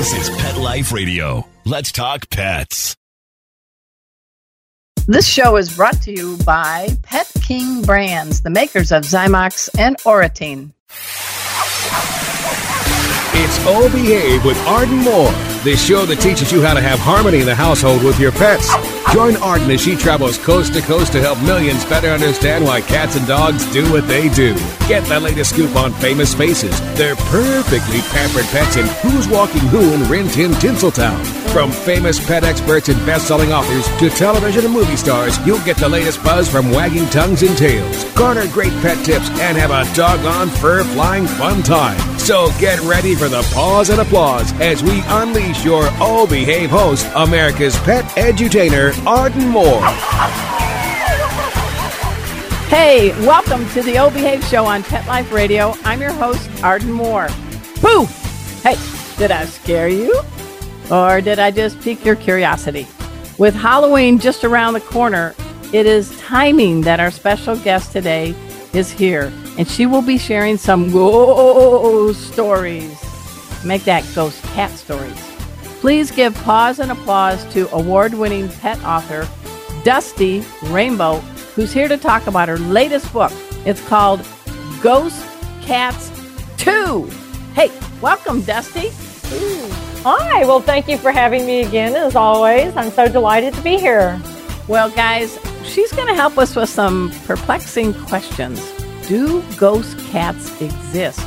This is Pet Life Radio. Let's talk pets. This show is brought to you by Pet King Brands, the makers of Zymox and Oratene. It's O Behave with Arden Moore, the show that teaches you how to have harmony in the household with your pets. Join Arden as she travels coast to coast to help millions better understand why cats and dogs do what they do. Get the latest scoop on famous faces, their perfectly pampered pets, and who's walking who in Rin Tin Tinseltown. From famous pet experts and best-selling authors to television and movie stars, you'll get the latest buzz from wagging tongues and tails. Garner great pet tips and have a doggone fur-flying fun time. So get ready for the pause and applause as we unleash your O Behave host, America's pet edutainer, Arden Moore. Hey, welcome to the O Behave Show on Pet Life Radio. I'm your host, Arden Moore. Boo! Hey, did I scare you? Or did I just pique your curiosity? With Halloween just around the corner, it is timing that our special guest today is here, and she will be sharing some ghost stories. Make that ghost cat stories. Please give pause and applause to award winning pet author Dusty Rainbolt, who's here to talk about her latest book. It's called Ghost Cats 2. Hey, welcome, Dusty. Hi, well, thank you for having me again, as always. I'm so delighted to be here. Well, guys, she's going to help us with some perplexing questions. Do ghost cats exist?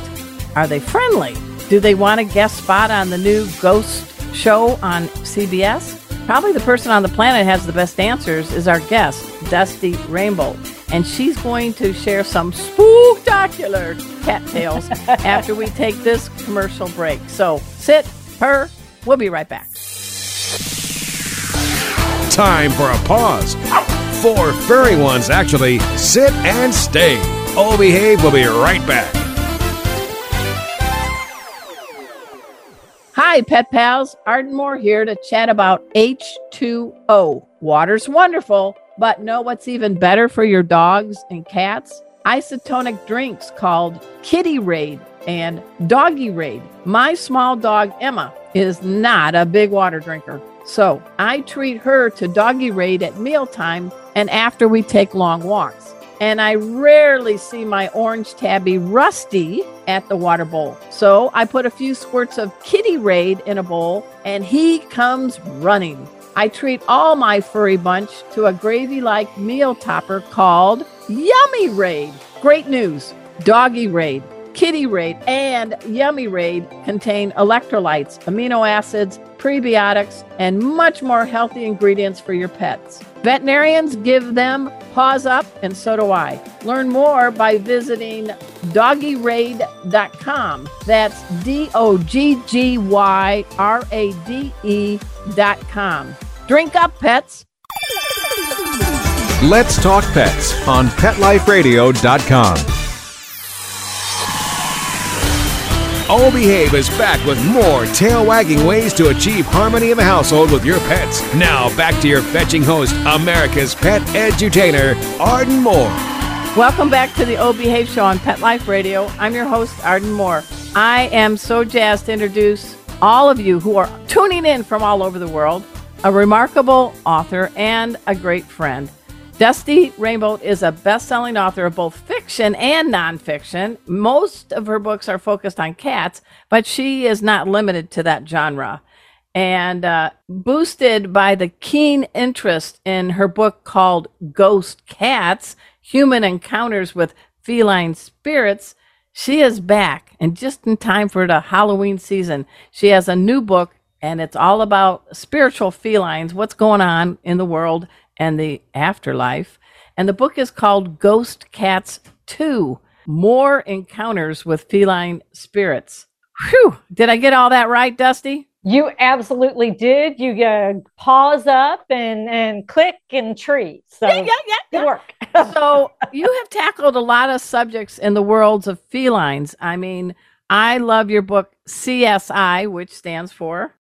Are they friendly? Do they want a guest spot on the new ghost show on CBS? Probably the person on the planet has the best answers is our guest, Dusty Rainbolt. And she's going to share some spooktacular cat tales after we take this commercial break. So sit, purr, we'll be right back. Time for a pause. Four furry ones, actually. Sit and stay. O Behave we'll be right back. Hi, pet pals. Arden Moore here to chat about H2O. Water's wonderful, but know what's even better for your dogs and cats? Isotonic drinks called Kitty Rade and Doggy Rade. My small dog, Emma, is not a big water drinker. So I treat her to Doggy Rade at mealtime and after we take long walks. And I rarely see my orange tabby Rusty at the water bowl. So I put a few squirts of Kitty Rade in a bowl and he comes running. I treat all my furry bunch to a gravy like meal topper called Yummy Rade. Great news! Doggy Rade, Kitty Rade, and Yummy Rade contain electrolytes, amino acids, prebiotics, and much more healthy ingredients for your pets. Veterinarians give them paws up, and so do I. Learn more by visiting doggyrade.com. That's D O G G Y R A D E.com. Drink up, pets. Let's talk pets on PetLifeRadio.com. O Behave is back with more tail wagging ways to achieve harmony in the household with your pets. Now, back to your fetching host, America's pet edutainer, Arden Moore. Welcome back to the O Behave Show on Pet Life Radio. I'm your host, Arden Moore. I am so jazzed to introduce all of you who are tuning in from all over the world, a remarkable author and a great friend. Dusty Rainbolt is a best selling author of both fiction and nonfiction. Most of her books are focused on cats, but she is not limited to that genre. And uh, boosted by the keen interest in her book called Ghost Cats Human Encounters with Feline Spirits, she is back and just in time for the Halloween season. She has a new book and it's all about spiritual felines, what's going on in the world and the afterlife. And the book is called Ghost Cats 2 More Encounters with Feline Spirits. Whew. Did I get all that right, Dusty? You absolutely did. You uh, pause up and and click and treat. So yeah, yeah, yeah. good work. so you have tackled a lot of subjects in the worlds of felines. I mean, I love your book CSI, which stands for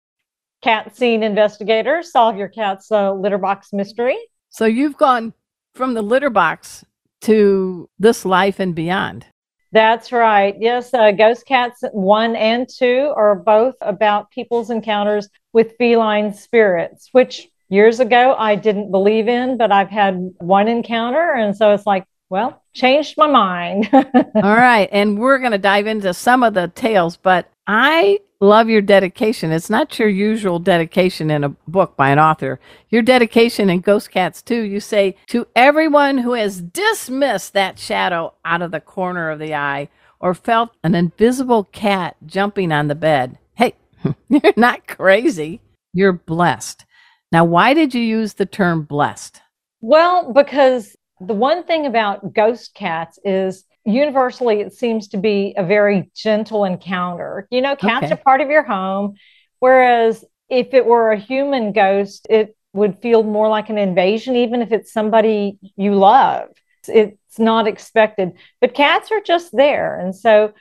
Cat scene investigator, solve your cat's uh, litter box mystery. So you've gone from the litter box to this life and beyond. That's right. Yes, uh, Ghost Cats 1 and 2 are both about people's encounters with feline spirits, which years ago I didn't believe in, but I've had one encounter. And so it's like, well, changed my mind. All right. And we're going to dive into some of the tales, but I love your dedication. It's not your usual dedication in a book by an author. Your dedication in Ghost Cats too. you say, to everyone who has dismissed that shadow out of the corner of the eye or felt an invisible cat jumping on the bed. Hey, you're not crazy. You're blessed. Now, why did you use the term blessed? Well, because the one thing about ghost cats is universally it seems to be a very gentle encounter. You know, cats okay. are part of your home, whereas if it were a human ghost, it would feel more like an invasion, even if it's somebody you love. It's not expected, but cats are just there. And so,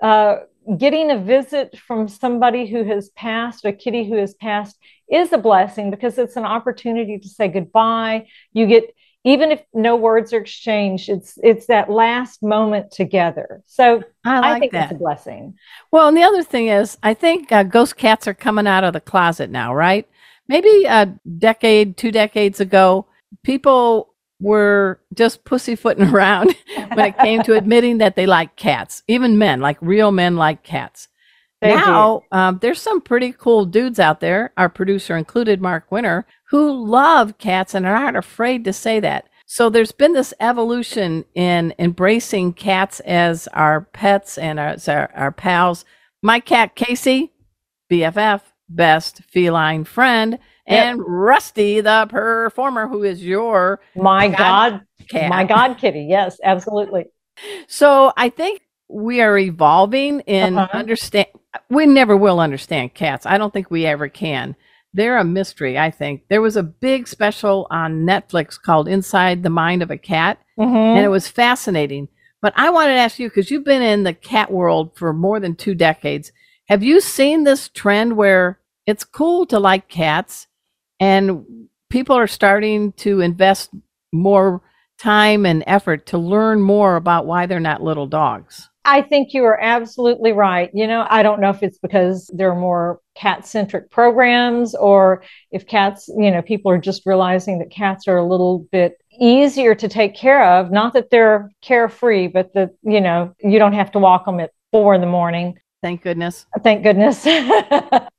uh, getting a visit from somebody who has passed, a kitty who has passed, is a blessing because it's an opportunity to say goodbye. You get even if no words are exchanged, it's it's that last moment together. So I, like I think that. it's a blessing. Well, and the other thing is, I think uh, ghost cats are coming out of the closet now, right? Maybe a decade, two decades ago, people were just pussyfooting around when it came to admitting that they like cats. Even men, like real men, like cats. Thank now, um, there's some pretty cool dudes out there, our producer included, Mark Winter, who love cats and aren't afraid to say that. So there's been this evolution in embracing cats as our pets and as our, our pals. My cat, Casey, BFF, best feline friend, and yep. Rusty, the performer, who is your my God, God my God kitty. Yes, absolutely. So I think we are evolving in uh-huh. understand we never will understand cats. I don't think we ever can. They're a mystery, I think. There was a big special on Netflix called Inside the Mind of a Cat, mm-hmm. and it was fascinating. But I wanted to ask you because you've been in the cat world for more than two decades. Have you seen this trend where it's cool to like cats and people are starting to invest more time and effort to learn more about why they're not little dogs? I think you are absolutely right. You know, I don't know if it's because there are more cat centric programs or if cats, you know, people are just realizing that cats are a little bit easier to take care of. Not that they're carefree, but that, you know, you don't have to walk them at four in the morning. Thank goodness. Thank goodness.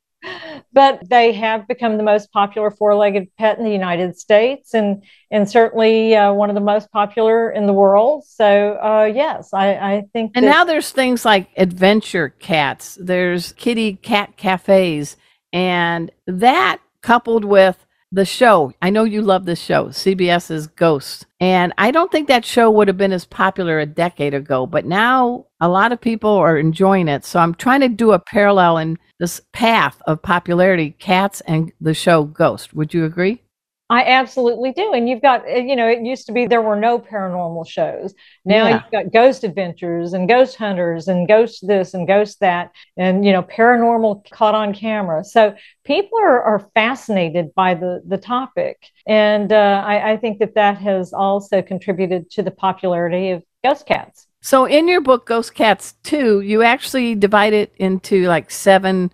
but they have become the most popular four-legged pet in the United States, and and certainly uh, one of the most popular in the world. So uh, yes, I, I think. And that- now there's things like adventure cats. There's kitty cat cafes, and that coupled with the show. I know you love this show, CBS's Ghost. And I don't think that show would have been as popular a decade ago, but now a lot of people are enjoying it. So I'm trying to do a parallel in this path of popularity, cats and the show Ghost. Would you agree? I absolutely do. And you've got, uh, you know, it used to be there were no paranormal shows. Now yeah. you've got ghost adventures and ghost hunters and ghost this and ghost that, and, you know, paranormal caught on camera. So people are, are fascinated by the, the topic. And uh, I, I think that that has also contributed to the popularity of ghost cats. So in your book, Ghost Cats 2, you actually divide it into like seven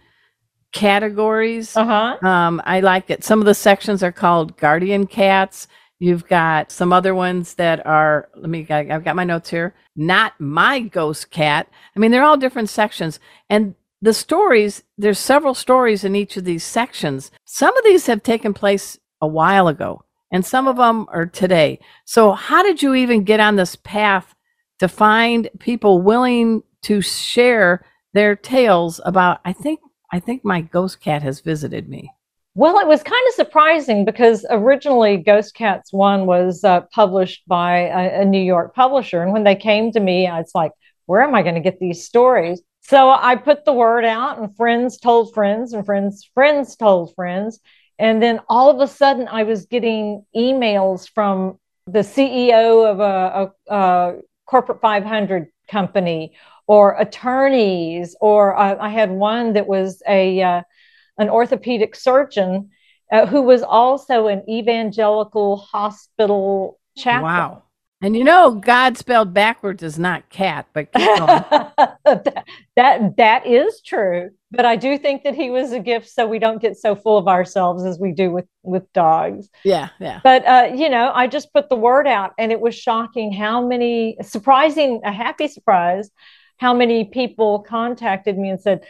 categories. Uh-huh. Um, I like it. Some of the sections are called guardian cats. You've got some other ones that are, let me, I've got my notes here. Not my ghost cat. I mean, they're all different sections. And the stories, there's several stories in each of these sections. Some of these have taken place a while ago, and some of them are today. So, how did you even get on this path to find people willing to share their tales about, I think I think my ghost cat has visited me. Well, it was kind of surprising because originally Ghost Cats 1 was uh, published by a, a, New York publisher. And when they came to me, I was like, where am I going to get these stories? So I put the word out, and friends told friends, and friends' friends told friends. And then all of a sudden, I was getting emails from the CEO of a, a, a corporate 500 company or attorneys, or uh, I had one that was a uh, an orthopedic surgeon uh, who was also an evangelical hospital chaplain. Wow. And you know, God spelled backwards is not cat, but that, that that is true. But I do think that he was a gift, so we don't get so full of ourselves as we do with with dogs. Yeah, yeah. But uh, you know, I just put the word out, and it was shocking how many surprising, a happy surprise, how many people contacted me and said,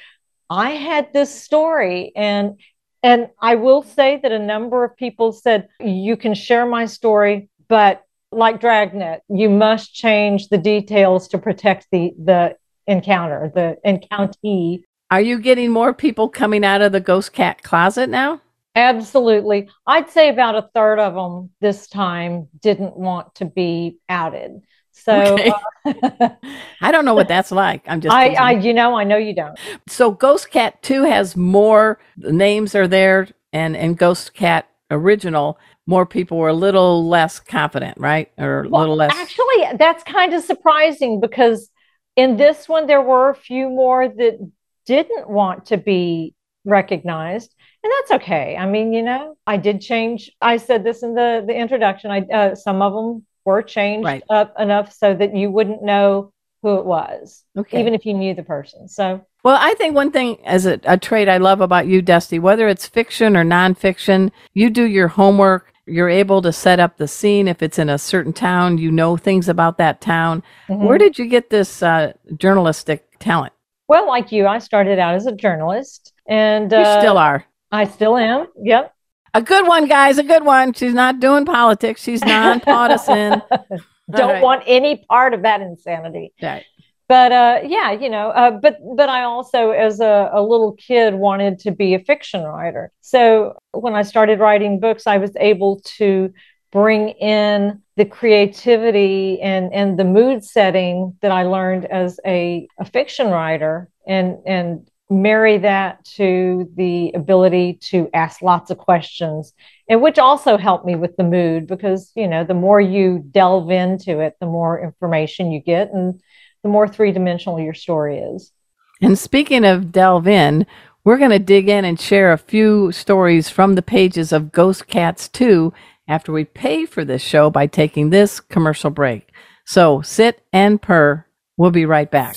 "I had this story," and and I will say that a number of people said, "You can share my story, but." like Dragnet, you must change the details to protect the the encounter, the encountee. Are you getting more people coming out of the ghost cat closet now? Absolutely. I'd say about a third of them this time didn't want to be outed. So okay. uh, I don't know what that's like. I'm just I, I you know, I know you don't. So Ghost Cat 2 has more names are there and and Ghost Cat original more people were a little less confident, right? Or a well, little less. Actually, that's kind of surprising because in this one, there were a few more that didn't want to be recognized. And that's okay. I mean, you know, I did change. I said this in the, the introduction. I uh, some of them were changed right. up enough so that you wouldn't know who it was, okay. even if you knew the person. So well, I think one thing as a, a trait I love about you, Dusty, whether it's fiction or nonfiction, you do your homework you're able to set up the scene if it's in a certain town you know things about that town mm-hmm. where did you get this uh, journalistic talent well like you i started out as a journalist and you uh, still are i still am yep a good one guys a good one. She's not doing politics. She's non-partisan. Don't right. want any part of that insanity. Right. But uh, yeah, you know, uh, but but I also, as a, a, little kid, wanted to be a fiction writer. So when I started writing books, I was able to bring in the creativity and and the mood setting that I learned as a, a fiction writer, and and marry that to the ability to ask lots of questions and which also helped me with the mood because you know the more you delve into it the more information you get and the more three dimensional your story is. And speaking of delve in, we're going to dig in and share a few stories from the pages of Ghost Cats 2 after we pay for this show by taking this commercial break. So sit and purr. We'll be right back.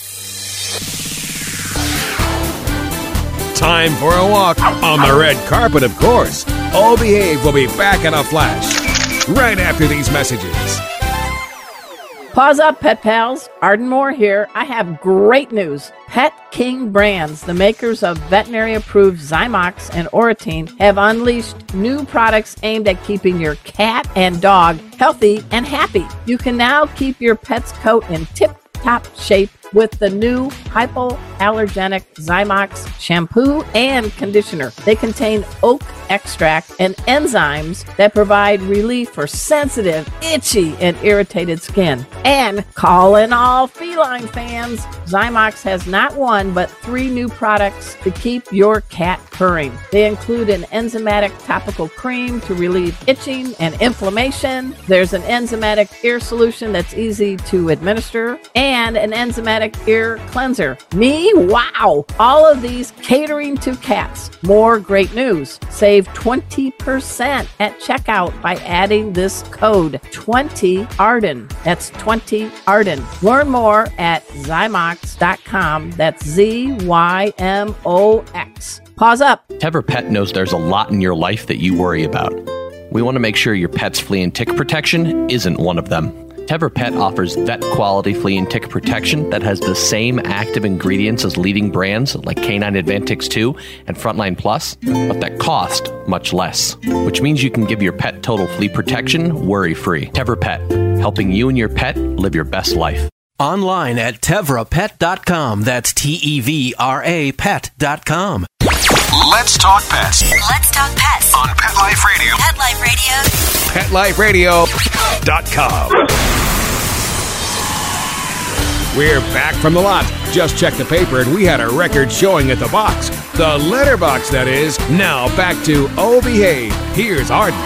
Time for a walk on the red carpet, of course. All Behave will be back in a flash right after these messages. Pause up, pet pals. Arden Moore here. I have great news. Pet King Brands, the makers of veterinary approved Zymox and Oratene, have unleashed new products aimed at keeping your cat and dog healthy and happy. You can now keep your pet's coat in tip top shape with the new hypoallergenic Zymox shampoo and conditioner. They contain oak extract and enzymes that provide relief for sensitive, itchy, and irritated skin. And calling all feline fans, Zymox has not one but three new products to keep your cat purring. They include an enzymatic topical cream to relieve itching and inflammation. There's an enzymatic ear solution that's easy to administer and an enzymatic ear cleanser. Me? Wow! All of these catering to cats. More great news. Save 20% at checkout by adding this code 20 Arden. That's 20 Arden. Learn more at Zymox.com. That's Z Y M O X. Pause up. Tevra Pet knows there's a lot in your life that you worry about. We want to make sure your pet's flea and tick protection isn't one of them. Tevra Pet offers vet quality flea and tick protection that has the same active ingredients as leading brands like K9 Advantix 2 and Frontline Plus, but that cost much less, which means you can give your pet total flea protection worry free. Tevra Pet, helping you and your pet live your best life. Online at tevrapet.com. That's T E V R A pet.com. Let's talk pets. Let's talk pets on Pet Life Radio. Pet Life Radio. Pet Life Radio. PetLifeRadio.com. We're back from the lot. Just checked the paper and we had a record showing at the box. The letterbox, that is. Now back to Oh Behave. Here's Arden.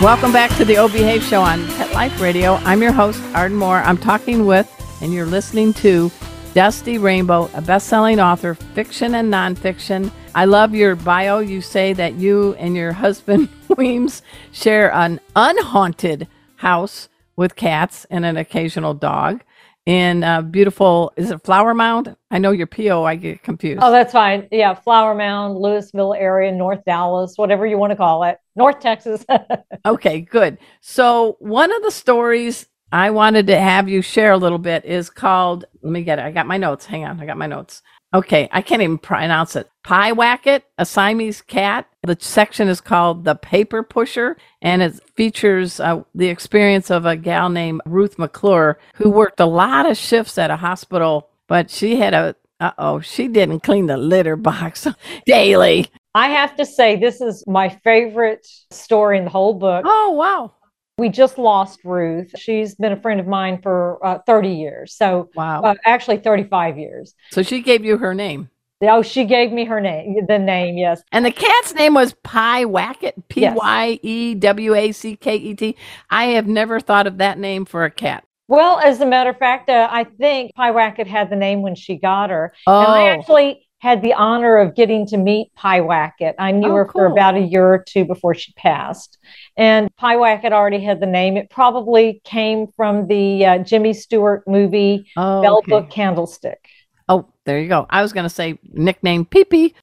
Welcome back to the Oh Behave show on Pet Life Radio. I'm your host, Arden Moore. I'm talking with, and you're listening to Dusty Rainbolt, a best selling author, fiction and nonfiction. I love your bio. You say that you and your husband, Weems, share an unhaunted house with cats and an occasional dog in uh, beautiful, is it Flower Mound? I know your PO, I get confused. Oh, that's fine. Yeah, Flower Mound, Lewisville area, North Dallas, whatever you want to call it, North Texas. okay, good. So, one of the stories I wanted to have you share a little bit is called, let me get it. I got my notes. Hang on. I got my notes. Okay, I can't even pronounce it. Pyewacket, a Siamese cat. The section is called The Paper Pusher, and it features uh, the experience of a gal named Ruth McClure who worked a lot of shifts at a hospital, but she had a, uh oh, she didn't clean the litter box daily. I have to say, this is my favorite story in the whole book. Oh, wow. We just lost Ruth. She's been a friend of mine for uh, 30 years. So, wow. Uh, actually, 35 years. So, she gave you her name. Oh, she gave me her name, the name, yes. And the cat's name was Pyewacket, P Y E W A C K E T. I have never thought of that name for a cat. Well, as a matter of fact, uh, I think Pyewacket had the name when she got her. Oh. And I actually had the honor of getting to meet Pyewacket. I knew Oh, her for about a year or two before she passed. And Pyewacket already had the name. It probably came from the uh, Jimmy Stewart movie, Oh, Bell okay. Book Candlestick. Oh, there you go. I was going to say nickname Pee Pee.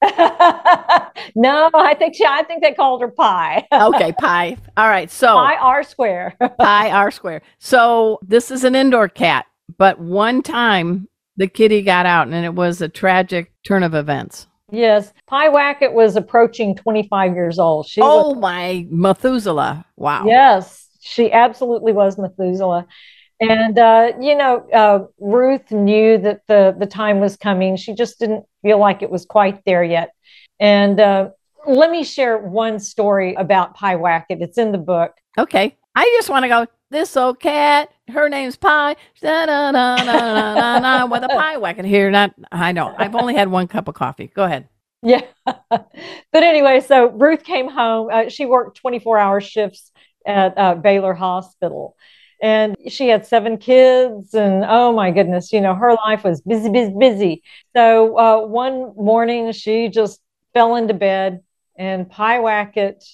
no, I think she, I think they called her Pie. Okay, Pie. All right. So Pie R square. Pi R square. So this is an indoor cat, but one time the kitty got out and it was a tragic turn of events. yes, Pyewacket was approaching 25 years old. She Oh was, my Methuselah. Wow. yes, she absolutely was Methuselah. And uh, you know, uh, Ruth knew that the the time was coming. She just didn't feel like it was quite there yet. And uh, let me share one story about Pyewacket. It's in the book. Okay. I just want to go, this old cat, her name's Pie. Da, da, da, da, da, da, da, with a pie whacking here. Not, I know. I've only had one cup of coffee. Go ahead. Yeah. but anyway, so Ruth came home. Uh, she worked 24 hour shifts at uh, Baylor Hospital. And she had seven kids, and oh my goodness, you know, her life was busy, busy, busy. So uh, one morning, she just fell into bed, and Pyewacket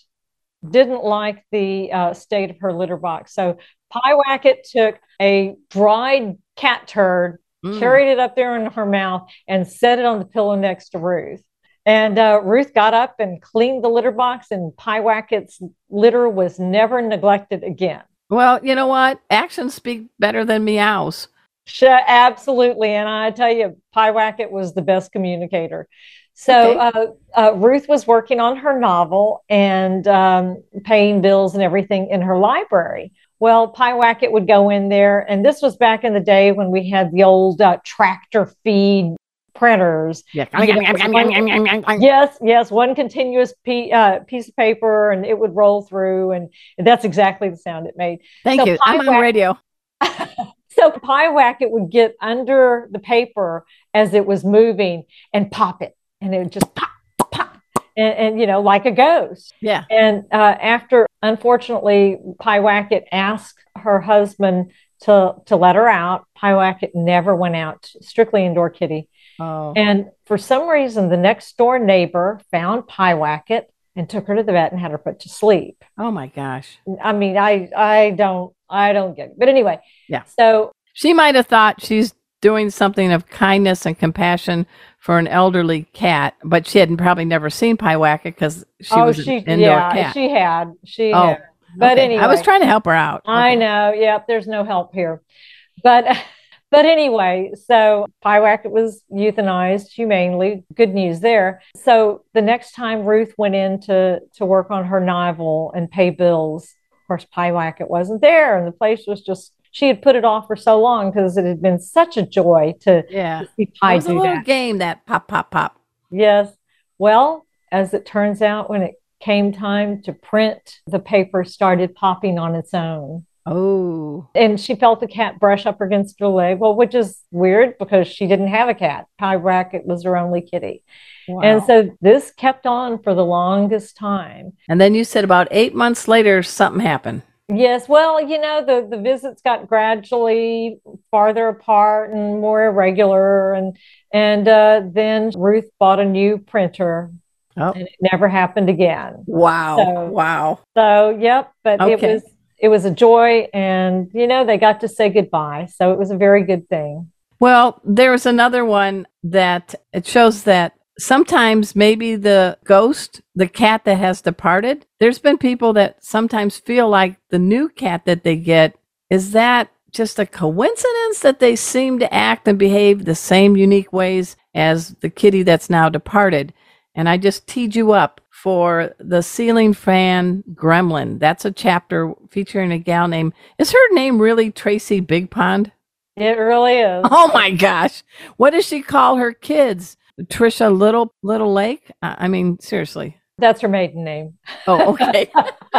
didn't like the uh, state of her litter box. So Pyewacket took a dried cat turd Mm. carried it up there in her mouth and set it on the pillow next to Ruth. And uh, Ruth got up and cleaned the litter box, and Pyewacket's litter was never neglected again. Well, you know what? Actions speak better than meows. She, absolutely. And I tell you, Pyewacket was the best communicator. So uh, uh, Ruth was working on her novel and um, paying bills and everything in her library. Well, Pyewacket would go in there, and this was back in the day when we had the old uh, tractor feed printers. Yes, yes, one continuous pe- uh, piece of paper, and it would roll through, and that's exactly the sound it made. Thank So you. I'm on radio. So Pyewacket would get under the paper as it was moving and pop it, and it would just pop, pop, and, and you know, like a ghost. Yeah. And uh, after, unfortunately, Pyewacket asked her husband to to let her out. Pyewacket never went out, strictly indoor kitty. Oh. And for some reason, the next door neighbor found Pyewacket and took her to the vet and had her put to sleep. Oh my gosh. I mean, I I don't I don't get it. But anyway, Yeah. So She might have thought she's doing something of kindness and compassion for an elderly cat, but she had probably never seen Pyewacket because she oh, was she an indoor yeah, cat. she had she Oh, had. But Okay. anyway, I was trying to help her out. I know. Yep. There's no help here. But but anyway, so Pyewacket was euthanized humanely. Good news there. So the next time Ruth went in to to work on her novel and pay bills, of course Pyewacket wasn't there, and the place was just she had put it off for so long because it had been such a joy to, Yeah. to see It Pye was a little that. game that pop, pop, pop. Yes. Well, as it turns out, when it came time to print, the paper started popping on its own. Oh. And she felt the cat brush up against her leg, well, which is weird because she didn't have a cat. Pyewacket was her only kitty. Wow. And so this kept on for the longest time. And then you said about eight months later, something happened. Yes, well, you know, the, the visits got gradually farther apart and more irregular. And, and uh, then Ruth bought a new printer Oh. and it never happened again. Wow. So- wow. So, yep, but it was it was a joy and you know they got to say goodbye so it was a very good thing well there's another one that it shows that sometimes maybe the ghost the cat that has departed there's been people that sometimes feel like the new cat that they get is that just a coincidence that they seem to act and behave the same unique ways as the kitty that's now departed and i just teed you up for the ceiling fan gremlin. That's a chapter featuring a gal named, is her name really Tracy Big Pond? It really is. Oh my gosh. What does she call her kids? Trisha Little Little Lake? I mean, seriously. That's her maiden name. Oh, okay.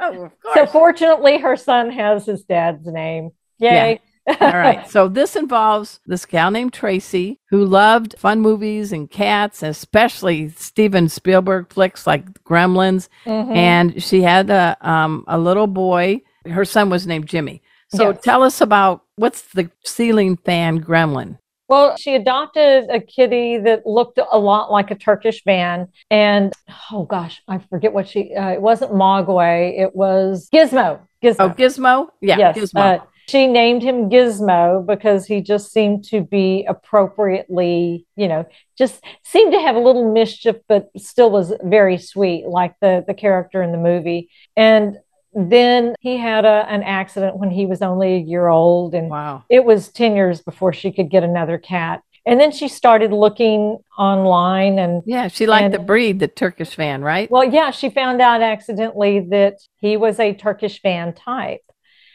oh, so fortunately her son has his dad's name. Yay. Yeah. All right. So this involves this gal named Tracy who loved fun movies and cats, especially Steven Spielberg flicks like Gremlins. Mm-hmm. And she had a um, a little boy. Her son was named Jimmy. So yes. tell us about what's the ceiling fan gremlin? Well, she adopted a kitty that looked a lot like a Turkish van. And oh gosh, I forget what she, uh, it wasn't Mogwai, it was Gizmo. Gizmo. Oh, Gizmo? Yeah, yes. Gizmo. Uh, she named him Gizmo because he just seemed to be appropriately, you know, just seemed to have a little mischief, but still was very sweet, like the the character in the movie. And then he had a, an accident when he was only a year old, and wow. it was ten years before she could get another cat. And then she started looking online and yeah, she liked and, the breed, the Turkish van, right? Well, yeah, she found out accidentally that he was a Turkish van type.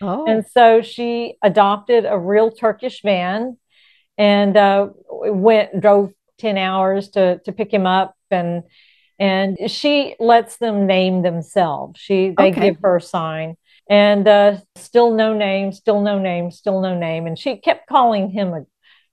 Oh. And so she adopted a real Turkish van and uh, went drove 10 hours to to pick him up and and she lets them name themselves. She they okay. give her a sign and uh, still no name, still no name, still no name. And she kept calling him a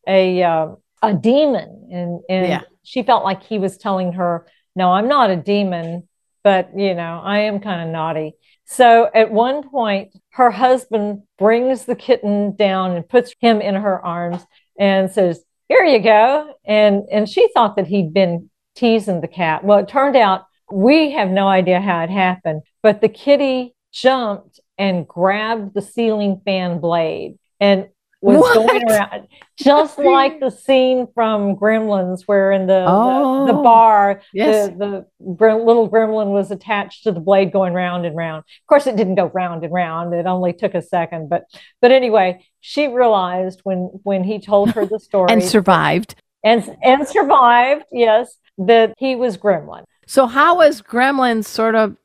a uh, a demon, and and yeah. she felt like he was telling her, "No, I'm not a demon, but you know, I am kind of naughty." So at one point, her husband brings the kitten down and puts him in her arms and says, Here you go. And, and she thought that he'd been teasing the cat. Well, it turned out we have no idea how it happened, but the kitty jumped and grabbed the ceiling fan blade. And was what? going around just like the scene from Gremlins, where in the oh, the, the, oh, bar, yes. the, the little gremlin was attached to the blade going round and round. Of course, it didn't go round and round; it only took a second. But but anyway, she realized when when he told her the story and survived and and survived. Yes, that he was Gremlin. So how was Gremlin sort of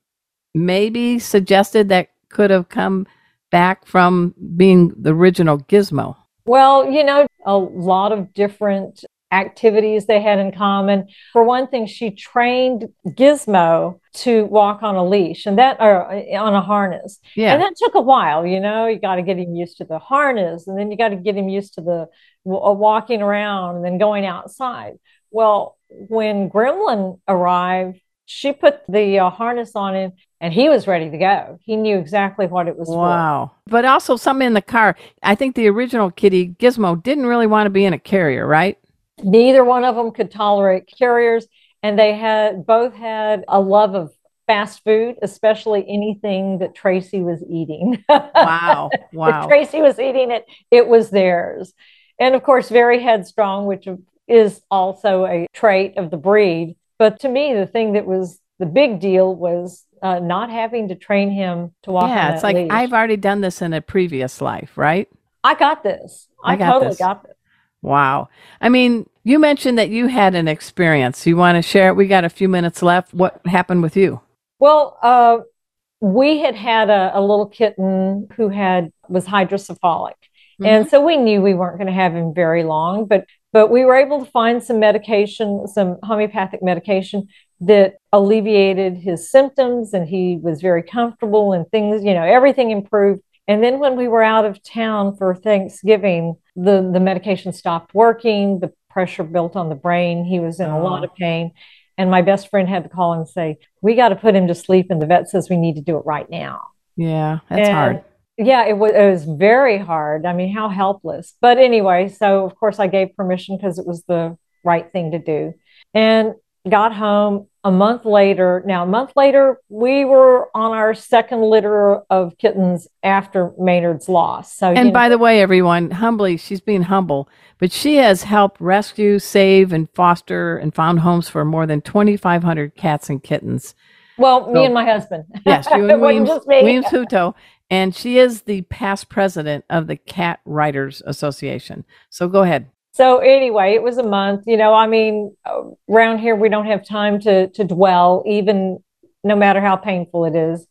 maybe suggested that could have come back from being the original Gizmo? Well, you know, a lot of different activities they had in common. For one thing, she trained Gizmo to walk on a leash and that or on a harness. Yeah. And that took a while, you know, you got to get him used to the harness and then you got to get him used to the uh, walking around and then going outside. Well, when Gremlin arrived, she put the uh, harness on him and he was ready to go. He knew exactly what it was for. wow. For. But also some in the car. I think the original kitty Gizmo didn't really want to be in a carrier, right? Neither one of them could tolerate carriers and they had both had a love of fast food, especially anything that Tracy was eating. Wow. Wow. if Tracy was eating it, it was theirs. And of course, very headstrong, which is also a trait of the breed. But to me, the thing that was the big deal was uh, not having to train him to walk. Yeah, it's like leash. I've already done this in a previous life, right? I got this. I, I got totally this. got this. Wow. I mean, you mentioned that you had an experience. You want to share it? We got a few minutes left. What happened with you? Well, uh, we had had a, a, little kitten who had was hydrocephalic, mm-hmm. and so we knew we weren't going to have him very long. But but we were able to find some medication, some homeopathic medication that alleviated his symptoms and he was very comfortable and things, you know, everything improved. And then when we were out of town for Thanksgiving, the, the medication stopped working, the pressure built on the brain. He was in oh. a lot of pain. And my best friend had to call and say, We got to put him to sleep. And the vet says we need to do it right now. Yeah, that's and, hard. Yeah, it was, it was very hard. I mean, how helpless. But anyway, so of course I gave permission because it was the right thing to do. And got home a month later. Now, a month later, we were on our second litter of kittens after Maynard's loss. So, and by know, the way, everyone, humbly, she's being humble, but she has helped rescue, save, and foster and found homes for more than 2,500 cats and kittens. Well, so, me and my husband. Yes, you and Williams, Williams Hutto. And she is the past president of the Cat Writers Association. So go ahead. So anyway, it was a month. You know, I mean, around here we don't have time to to dwell, even no matter how painful it is.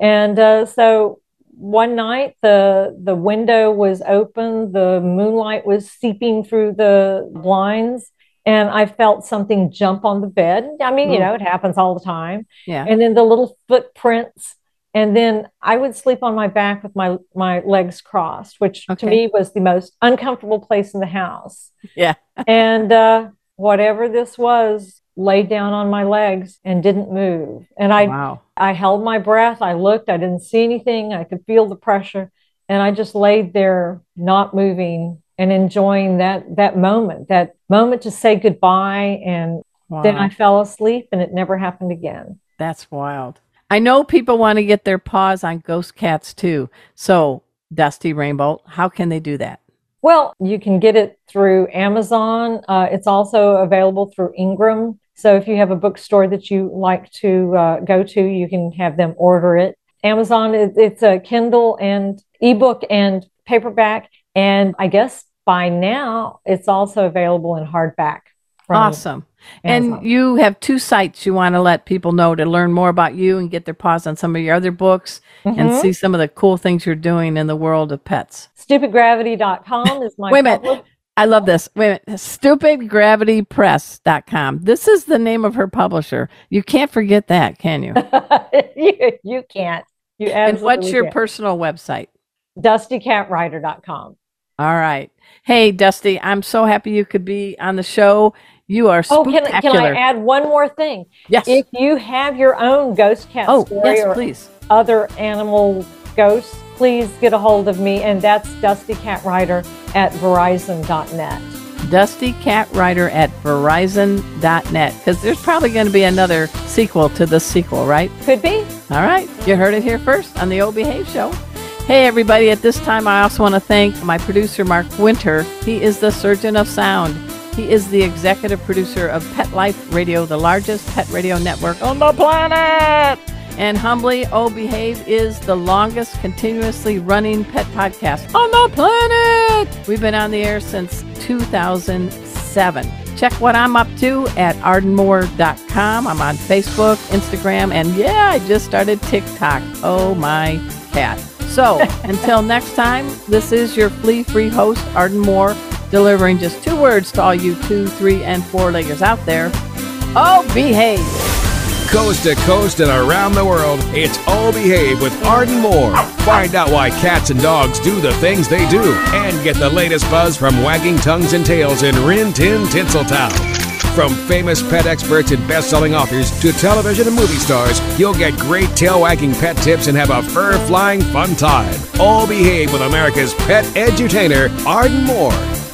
And uh, so one night the the window was open, the moonlight was seeping through the blinds, and I felt something jump on the bed. I mean, you know, it happens all the time. Yeah. And then the little footprints and then I would sleep on my back with my my legs crossed, which okay. to me was the most uncomfortable place in the house. Yeah. and uh, whatever this was, laid down on my legs and didn't move. And I wow. I held my breath. I looked. I didn't see anything. I could feel the pressure, and I just laid there, not moving and enjoying that that moment, that moment to say goodbye. And wow. then I fell asleep, and it never happened again. That's wild. I know people want to get their paws on ghost cats too. So, Dusty Rainbolt, how can they do that? Well, you can get it through Amazon. Uh, it's also available through Ingram. So, if you have a bookstore that you like to uh, go to, you can have them order it. Amazon, it's a Kindle and ebook and paperback. And I guess by now, it's also available in hardback. Awesome. And you have two sites you want to let people know to learn more about you and get their paws on some of your other books mm-hmm. and see some of the cool things you're doing in the world of pets. StupidGravity.com is my Wait a minute. I love this. Wait a minute. StupidGravityPress.com. This is the name of her publisher. You can't forget that, can you? you, you can't. You and what's your can't. personal website? DustyCatWriter.com. All right. Hey, Dusty, I'm so happy you could be on the show. You are Oh, can, can I add one more thing? Yes. If you have your own ghost cat oh, story yes, or please. other animal ghosts, please get a hold of me. And that's Dusty Cat Writer at Verizon.net. Dusty Cat Writer at Verizon.net. Because there's probably going to be another sequel to the sequel, right? Could be. All right. You heard it here first on the Old Behave Show. Hey, everybody. At this time, I also want to thank my producer, Mark Winter. He is the surgeon of sound. He is the executive producer of Pet Life Radio, the largest pet radio network on the planet. And humbly, Oh Behave is the longest continuously running pet podcast on the planet. We've been on the air since 2007. Check what I'm up to at ardenmoore.com. I'm on Facebook, Instagram, and yeah, I just started TikTok. Oh my cat. So until next time, this is your flea free host, Arden Moore delivering just two words to all you two, three, and four leggers out there. Oh, behave. Coast to coast and around the world, it's All Behave with Arden Moore. Find out why cats and dogs do the things they do and get the latest buzz from wagging tongues and tails in Rin Tin Tinseltown. From famous pet experts and best-selling authors to television and movie stars, you'll get great tail-wagging pet tips and have a fur-flying fun time. All behave with America's pet edutainer, Arden Moore